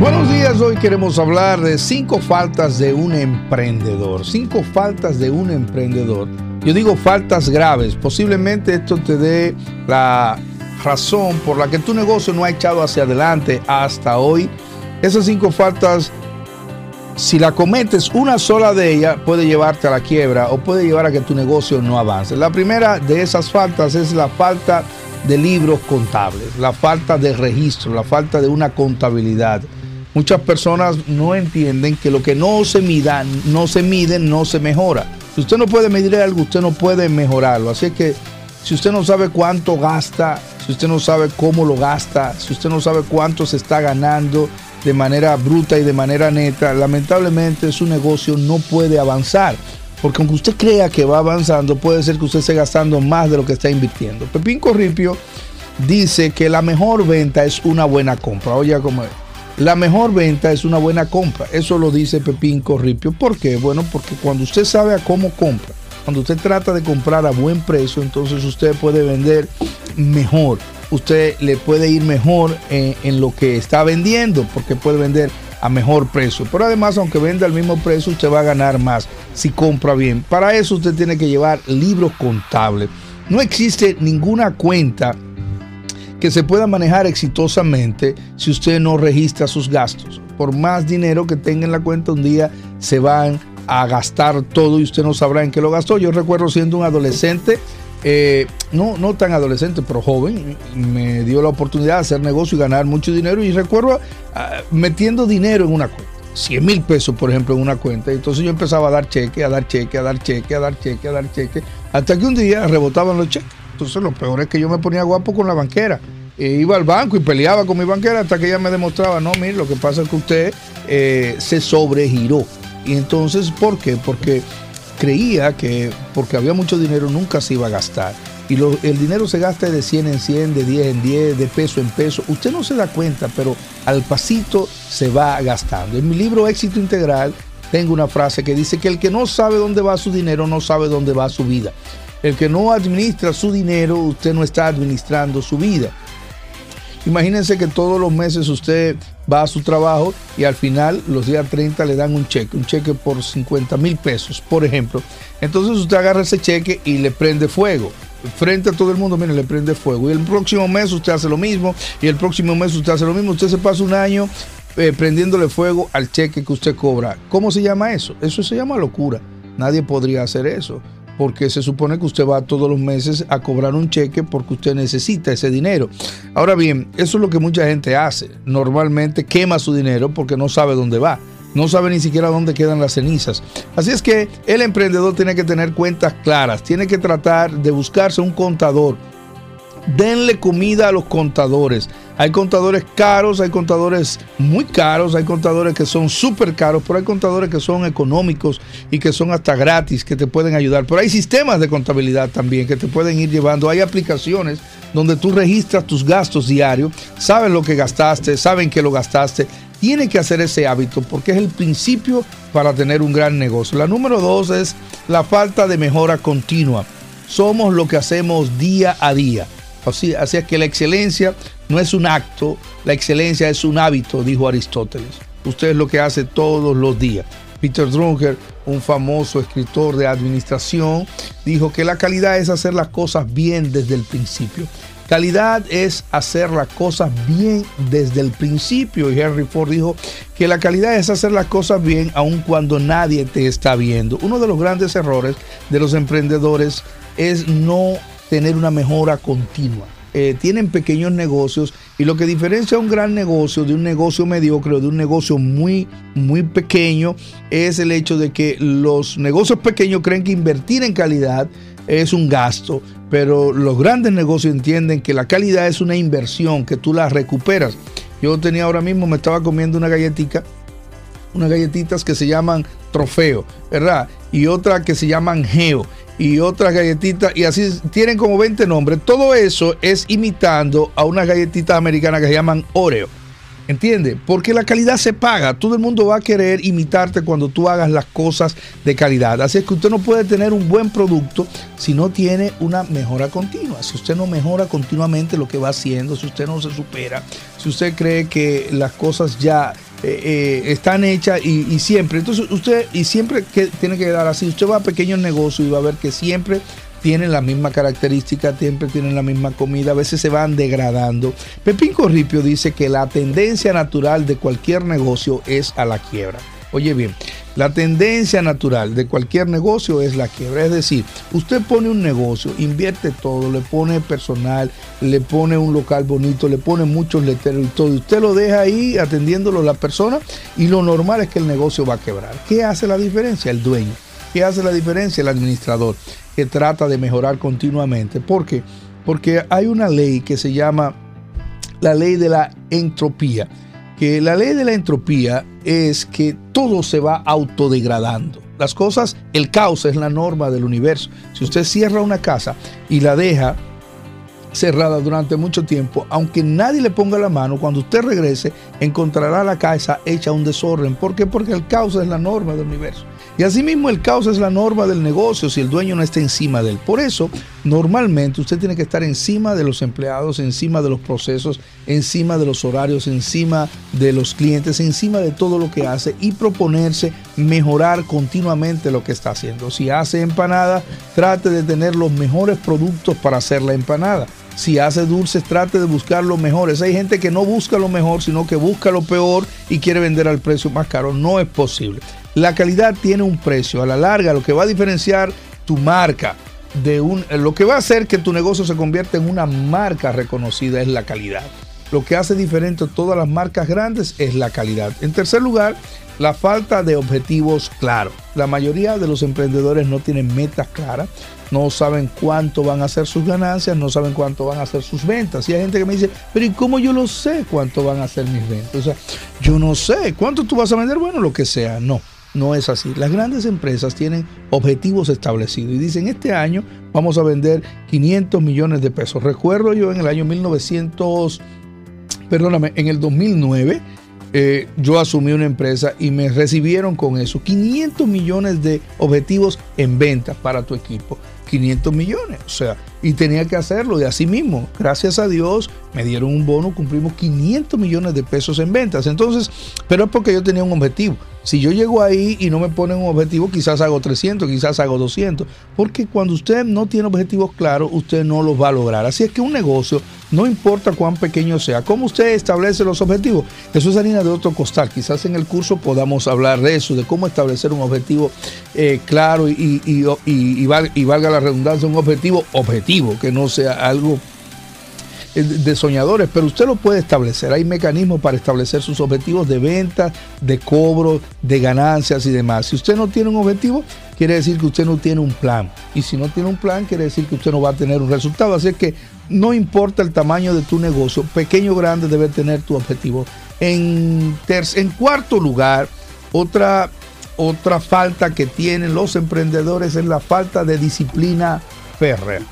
Buenos días, hoy queremos hablar de cinco faltas de un emprendedor. Cinco faltas de un emprendedor. Yo digo faltas graves. Posiblemente esto te dé la razón por la que tu negocio no ha echado hacia adelante hasta hoy. Esas cinco faltas, si la cometes una sola de ellas, puede llevarte a la quiebra o puede llevar a que tu negocio no avance. La primera de esas faltas es la falta de libros contables, la falta de registro, la falta de una contabilidad. Muchas personas no entienden que lo que no se mida, no se mide, no se mejora. Si usted no puede medir algo, usted no puede mejorarlo. Así que si usted no sabe cuánto gasta, si usted no sabe cómo lo gasta, si usted no sabe cuánto se está ganando de manera bruta y de manera neta, lamentablemente su negocio no puede avanzar. Porque aunque usted crea que va avanzando, puede ser que usted esté gastando más de lo que está invirtiendo. Pepín Corripio dice que la mejor venta es una buena compra. Oye, como. La mejor venta es una buena compra. Eso lo dice Pepín Corripio. ¿Por qué? Bueno, porque cuando usted sabe a cómo compra, cuando usted trata de comprar a buen precio, entonces usted puede vender mejor. Usted le puede ir mejor en, en lo que está vendiendo, porque puede vender a mejor precio. Pero además, aunque venda al mismo precio, usted va a ganar más si compra bien. Para eso usted tiene que llevar libros contables. No existe ninguna cuenta que se pueda manejar exitosamente si usted no registra sus gastos. Por más dinero que tenga en la cuenta, un día se van a gastar todo y usted no sabrá en qué lo gastó. Yo recuerdo siendo un adolescente, eh, no, no tan adolescente, pero joven, me dio la oportunidad de hacer negocio y ganar mucho dinero y recuerdo ah, metiendo dinero en una cuenta. 100 mil pesos, por ejemplo, en una cuenta. Entonces yo empezaba a dar cheque, a dar cheque, a dar cheque, a dar cheque, a dar cheque, hasta que un día rebotaban los cheques. Entonces lo peor es que yo me ponía guapo con la banquera. E iba al banco y peleaba con mi banquera hasta que ella me demostraba, no, mire, lo que pasa es que usted eh, se sobregiró. Y entonces, ¿por qué? Porque creía que porque había mucho dinero nunca se iba a gastar. Y el dinero se gasta de 100 en 100, de 10 en 10, de peso en peso. Usted no se da cuenta, pero al pasito se va gastando. En mi libro Éxito Integral tengo una frase que dice que el que no sabe dónde va su dinero no sabe dónde va su vida. El que no administra su dinero, usted no está administrando su vida. Imagínense que todos los meses usted va a su trabajo y al final, los días 30, le dan un cheque, un cheque por 50 mil pesos, por ejemplo. Entonces usted agarra ese cheque y le prende fuego. Frente a todo el mundo, mire, le prende fuego. Y el próximo mes usted hace lo mismo. Y el próximo mes usted hace lo mismo. Usted se pasa un año eh, prendiéndole fuego al cheque que usted cobra. ¿Cómo se llama eso? Eso se llama locura. Nadie podría hacer eso porque se supone que usted va todos los meses a cobrar un cheque porque usted necesita ese dinero. Ahora bien, eso es lo que mucha gente hace. Normalmente quema su dinero porque no sabe dónde va. No sabe ni siquiera dónde quedan las cenizas. Así es que el emprendedor tiene que tener cuentas claras, tiene que tratar de buscarse un contador. Denle comida a los contadores. Hay contadores caros, hay contadores muy caros, hay contadores que son súper caros, pero hay contadores que son económicos y que son hasta gratis, que te pueden ayudar. Pero hay sistemas de contabilidad también que te pueden ir llevando. Hay aplicaciones donde tú registras tus gastos diarios, sabes lo que gastaste, saben que lo gastaste. Tiene que hacer ese hábito porque es el principio para tener un gran negocio. La número dos es la falta de mejora continua. Somos lo que hacemos día a día. Así, así que la excelencia no es un acto, la excelencia es un hábito, dijo Aristóteles. Usted es lo que hace todos los días. Peter Drucker, un famoso escritor de administración, dijo que la calidad es hacer las cosas bien desde el principio. Calidad es hacer las cosas bien desde el principio. Y Henry Ford dijo que la calidad es hacer las cosas bien aun cuando nadie te está viendo. Uno de los grandes errores de los emprendedores es no tener una mejora continua. Eh, tienen pequeños negocios y lo que diferencia un gran negocio de un negocio mediocre o de un negocio muy, muy pequeño es el hecho de que los negocios pequeños creen que invertir en calidad es un gasto, pero los grandes negocios entienden que la calidad es una inversión, que tú la recuperas. Yo tenía ahora mismo, me estaba comiendo una galletita, unas galletitas que se llaman trofeo, ¿verdad? Y otra que se llaman geo y otras galletitas, y así tienen como 20 nombres. Todo eso es imitando a unas galletitas americanas que se llaman Oreo. ¿Entiende? Porque la calidad se paga. Todo el mundo va a querer imitarte cuando tú hagas las cosas de calidad. Así es que usted no puede tener un buen producto si no tiene una mejora continua. Si usted no mejora continuamente lo que va haciendo, si usted no se supera, si usted cree que las cosas ya eh, eh, están hechas y, siempre. Entonces usted, y siempre que, tiene que quedar así. Usted va a pequeños negocios y va a ver que siempre tienen la misma característica, siempre tienen la misma comida, a veces se van degradando. Pepín Corripio dice que la tendencia natural de cualquier negocio es a la quiebra. Oye bien, la tendencia natural de cualquier negocio es la quiebra. Es decir, usted pone un negocio, invierte todo, le pone personal, le pone un local bonito, le pone muchos letreros y todo. Y usted lo deja ahí atendiéndolo la persona y lo normal es que el negocio va a quebrar. ¿Qué hace la diferencia? El dueño. ¿Qué hace la diferencia? El administrador, que trata de mejorar continuamente. ¿Por qué? Porque hay una ley que se llama la ley de la entropía que la ley de la entropía es que todo se va autodegradando. Las cosas, el caos es la norma del universo. Si usted cierra una casa y la deja cerrada durante mucho tiempo, aunque nadie le ponga la mano, cuando usted regrese encontrará la casa hecha un desorden. ¿Por qué? Porque el caos es la norma del universo. Y asimismo el caos es la norma del negocio si el dueño no está encima de él. Por eso, normalmente usted tiene que estar encima de los empleados, encima de los procesos, encima de los horarios, encima de los clientes, encima de todo lo que hace y proponerse mejorar continuamente lo que está haciendo. Si hace empanada, trate de tener los mejores productos para hacer la empanada. Si hace dulces, trate de buscar lo mejores. Hay gente que no busca lo mejor, sino que busca lo peor y quiere vender al precio más caro. No es posible. La calidad tiene un precio. A la larga, lo que va a diferenciar tu marca de un. Lo que va a hacer que tu negocio se convierta en una marca reconocida es la calidad. Lo que hace diferente a todas las marcas grandes es la calidad. En tercer lugar, la falta de objetivos claros. La mayoría de los emprendedores no tienen metas claras, no saben cuánto van a ser sus ganancias, no saben cuánto van a ser sus ventas. Y hay gente que me dice, pero ¿y cómo yo lo sé cuánto van a ser mis ventas? O sea, yo no sé, ¿cuánto tú vas a vender? Bueno, lo que sea, no. No es así. Las grandes empresas tienen objetivos establecidos y dicen, este año vamos a vender 500 millones de pesos. Recuerdo yo en el año 1900, perdóname, en el 2009, eh, yo asumí una empresa y me recibieron con eso. 500 millones de objetivos en ventas para tu equipo. 500 millones. O sea, y tenía que hacerlo. Y así mismo, gracias a Dios, me dieron un bono, cumplimos 500 millones de pesos en ventas. Entonces, pero es porque yo tenía un objetivo. Si yo llego ahí y no me ponen un objetivo, quizás hago 300, quizás hago 200. Porque cuando usted no tiene objetivos claros, usted no los va a lograr. Así es que un negocio, no importa cuán pequeño sea, ¿cómo usted establece los objetivos? Eso es harina de otro costal. Quizás en el curso podamos hablar de eso, de cómo establecer un objetivo eh, claro y, y valga la redundancia, un objetivo objetivo, que no sea algo eh, de soñadores, pero usted lo puede establecer. Hay mecanismos para establecer sus objetivos de venta, de cobro, de ganancias y demás. Si usted no tiene un objetivo, quiere decir que usted no tiene un plan. Y si no tiene un plan, quiere decir que usted no va a tener un resultado. Así que no importa el tamaño de tu negocio, pequeño o grande debe tener tu objetivo. En, en cuarto lugar, otra, otra falta que tienen los emprendedores es la falta de disciplina férrea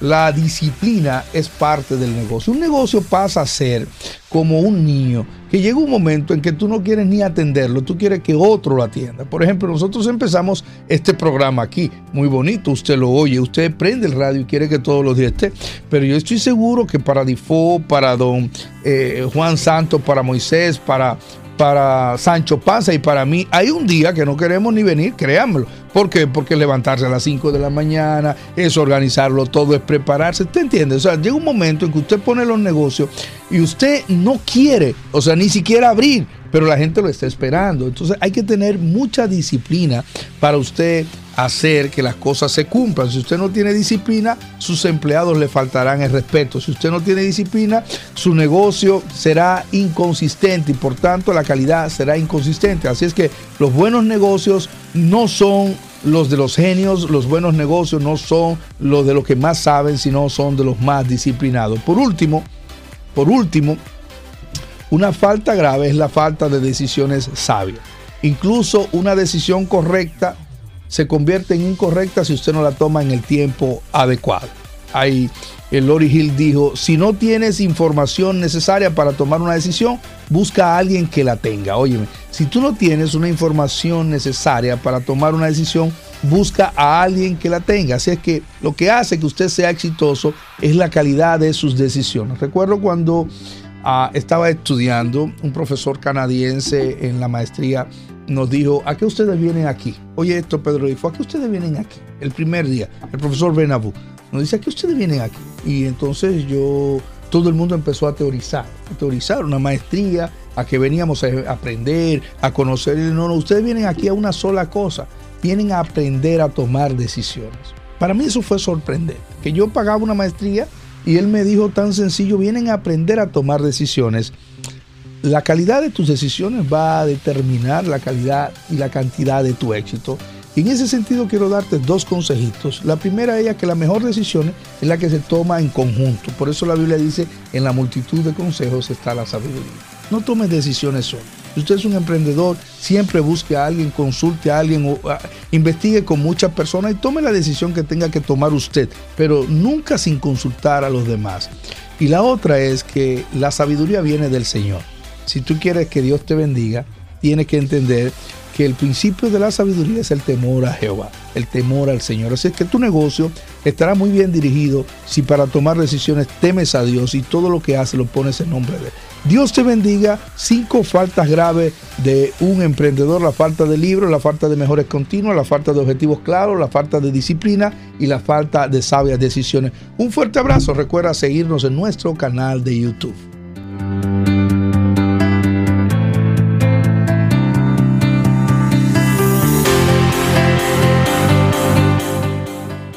la disciplina es parte del negocio. Un negocio pasa a ser como un niño que llega un momento en que tú no quieres ni atenderlo, tú quieres que otro lo atienda. Por ejemplo, nosotros empezamos este programa aquí, muy bonito, usted lo oye, usted prende el radio y quiere que todos los días esté, pero yo estoy seguro que para Difo, para don eh, Juan Santos, para Moisés, para para Sancho Panza y para mí, hay un día que no queremos ni venir, créanmelo. ¿Por qué? Porque levantarse a las 5 de la mañana, es organizarlo todo, es prepararse. ¿Usted entiende? O sea, llega un momento en que usted pone los negocios y usted no quiere, o sea, ni siquiera abrir, pero la gente lo está esperando. Entonces hay que tener mucha disciplina para usted hacer que las cosas se cumplan. Si usted no tiene disciplina, sus empleados le faltarán el respeto. Si usted no tiene disciplina, su negocio será inconsistente y por tanto la calidad será inconsistente. Así es que los buenos negocios no son los de los genios, los buenos negocios no son los de los que más saben, sino son de los más disciplinados. Por último, por último, una falta grave es la falta de decisiones sabias. Incluso una decisión correcta se convierte en incorrecta si usted no la toma en el tiempo adecuado. Ahí el Lori Hill dijo, si no tienes información necesaria para tomar una decisión, busca a alguien que la tenga. Óyeme, si tú no tienes una información necesaria para tomar una decisión, busca a alguien que la tenga. Así es que lo que hace que usted sea exitoso es la calidad de sus decisiones. Recuerdo cuando ah, estaba estudiando, un profesor canadiense en la maestría nos dijo, ¿a qué ustedes vienen aquí? Oye esto, Pedro dijo, ¿a qué ustedes vienen aquí? El primer día, el profesor Benabú nos dice, ¿a qué ustedes vienen aquí? Y entonces yo, todo el mundo empezó a teorizar, a teorizar una maestría, a que veníamos a aprender, a conocer. No, no, ustedes vienen aquí a una sola cosa, vienen a aprender a tomar decisiones. Para mí eso fue sorprendente, que yo pagaba una maestría y él me dijo tan sencillo, vienen a aprender a tomar decisiones la calidad de tus decisiones va a determinar la calidad y la cantidad de tu éxito. Y en ese sentido quiero darte dos consejitos. La primera es que la mejor decisión es la que se toma en conjunto. Por eso la Biblia dice, en la multitud de consejos está la sabiduría. No tomes decisiones solo. Si usted es un emprendedor, siempre busque a alguien, consulte a alguien, o, investigue con muchas personas y tome la decisión que tenga que tomar usted, pero nunca sin consultar a los demás. Y la otra es que la sabiduría viene del Señor si tú quieres que Dios te bendiga, tienes que entender que el principio de la sabiduría es el temor a Jehová, el temor al Señor. Así es que tu negocio estará muy bien dirigido si para tomar decisiones temes a Dios y todo lo que hace lo pones en nombre de Él. Dios te bendiga. Cinco faltas graves de un emprendedor, la falta de libros, la falta de mejores continuas, la falta de objetivos claros, la falta de disciplina y la falta de sabias decisiones. Un fuerte abrazo. Recuerda seguirnos en nuestro canal de YouTube.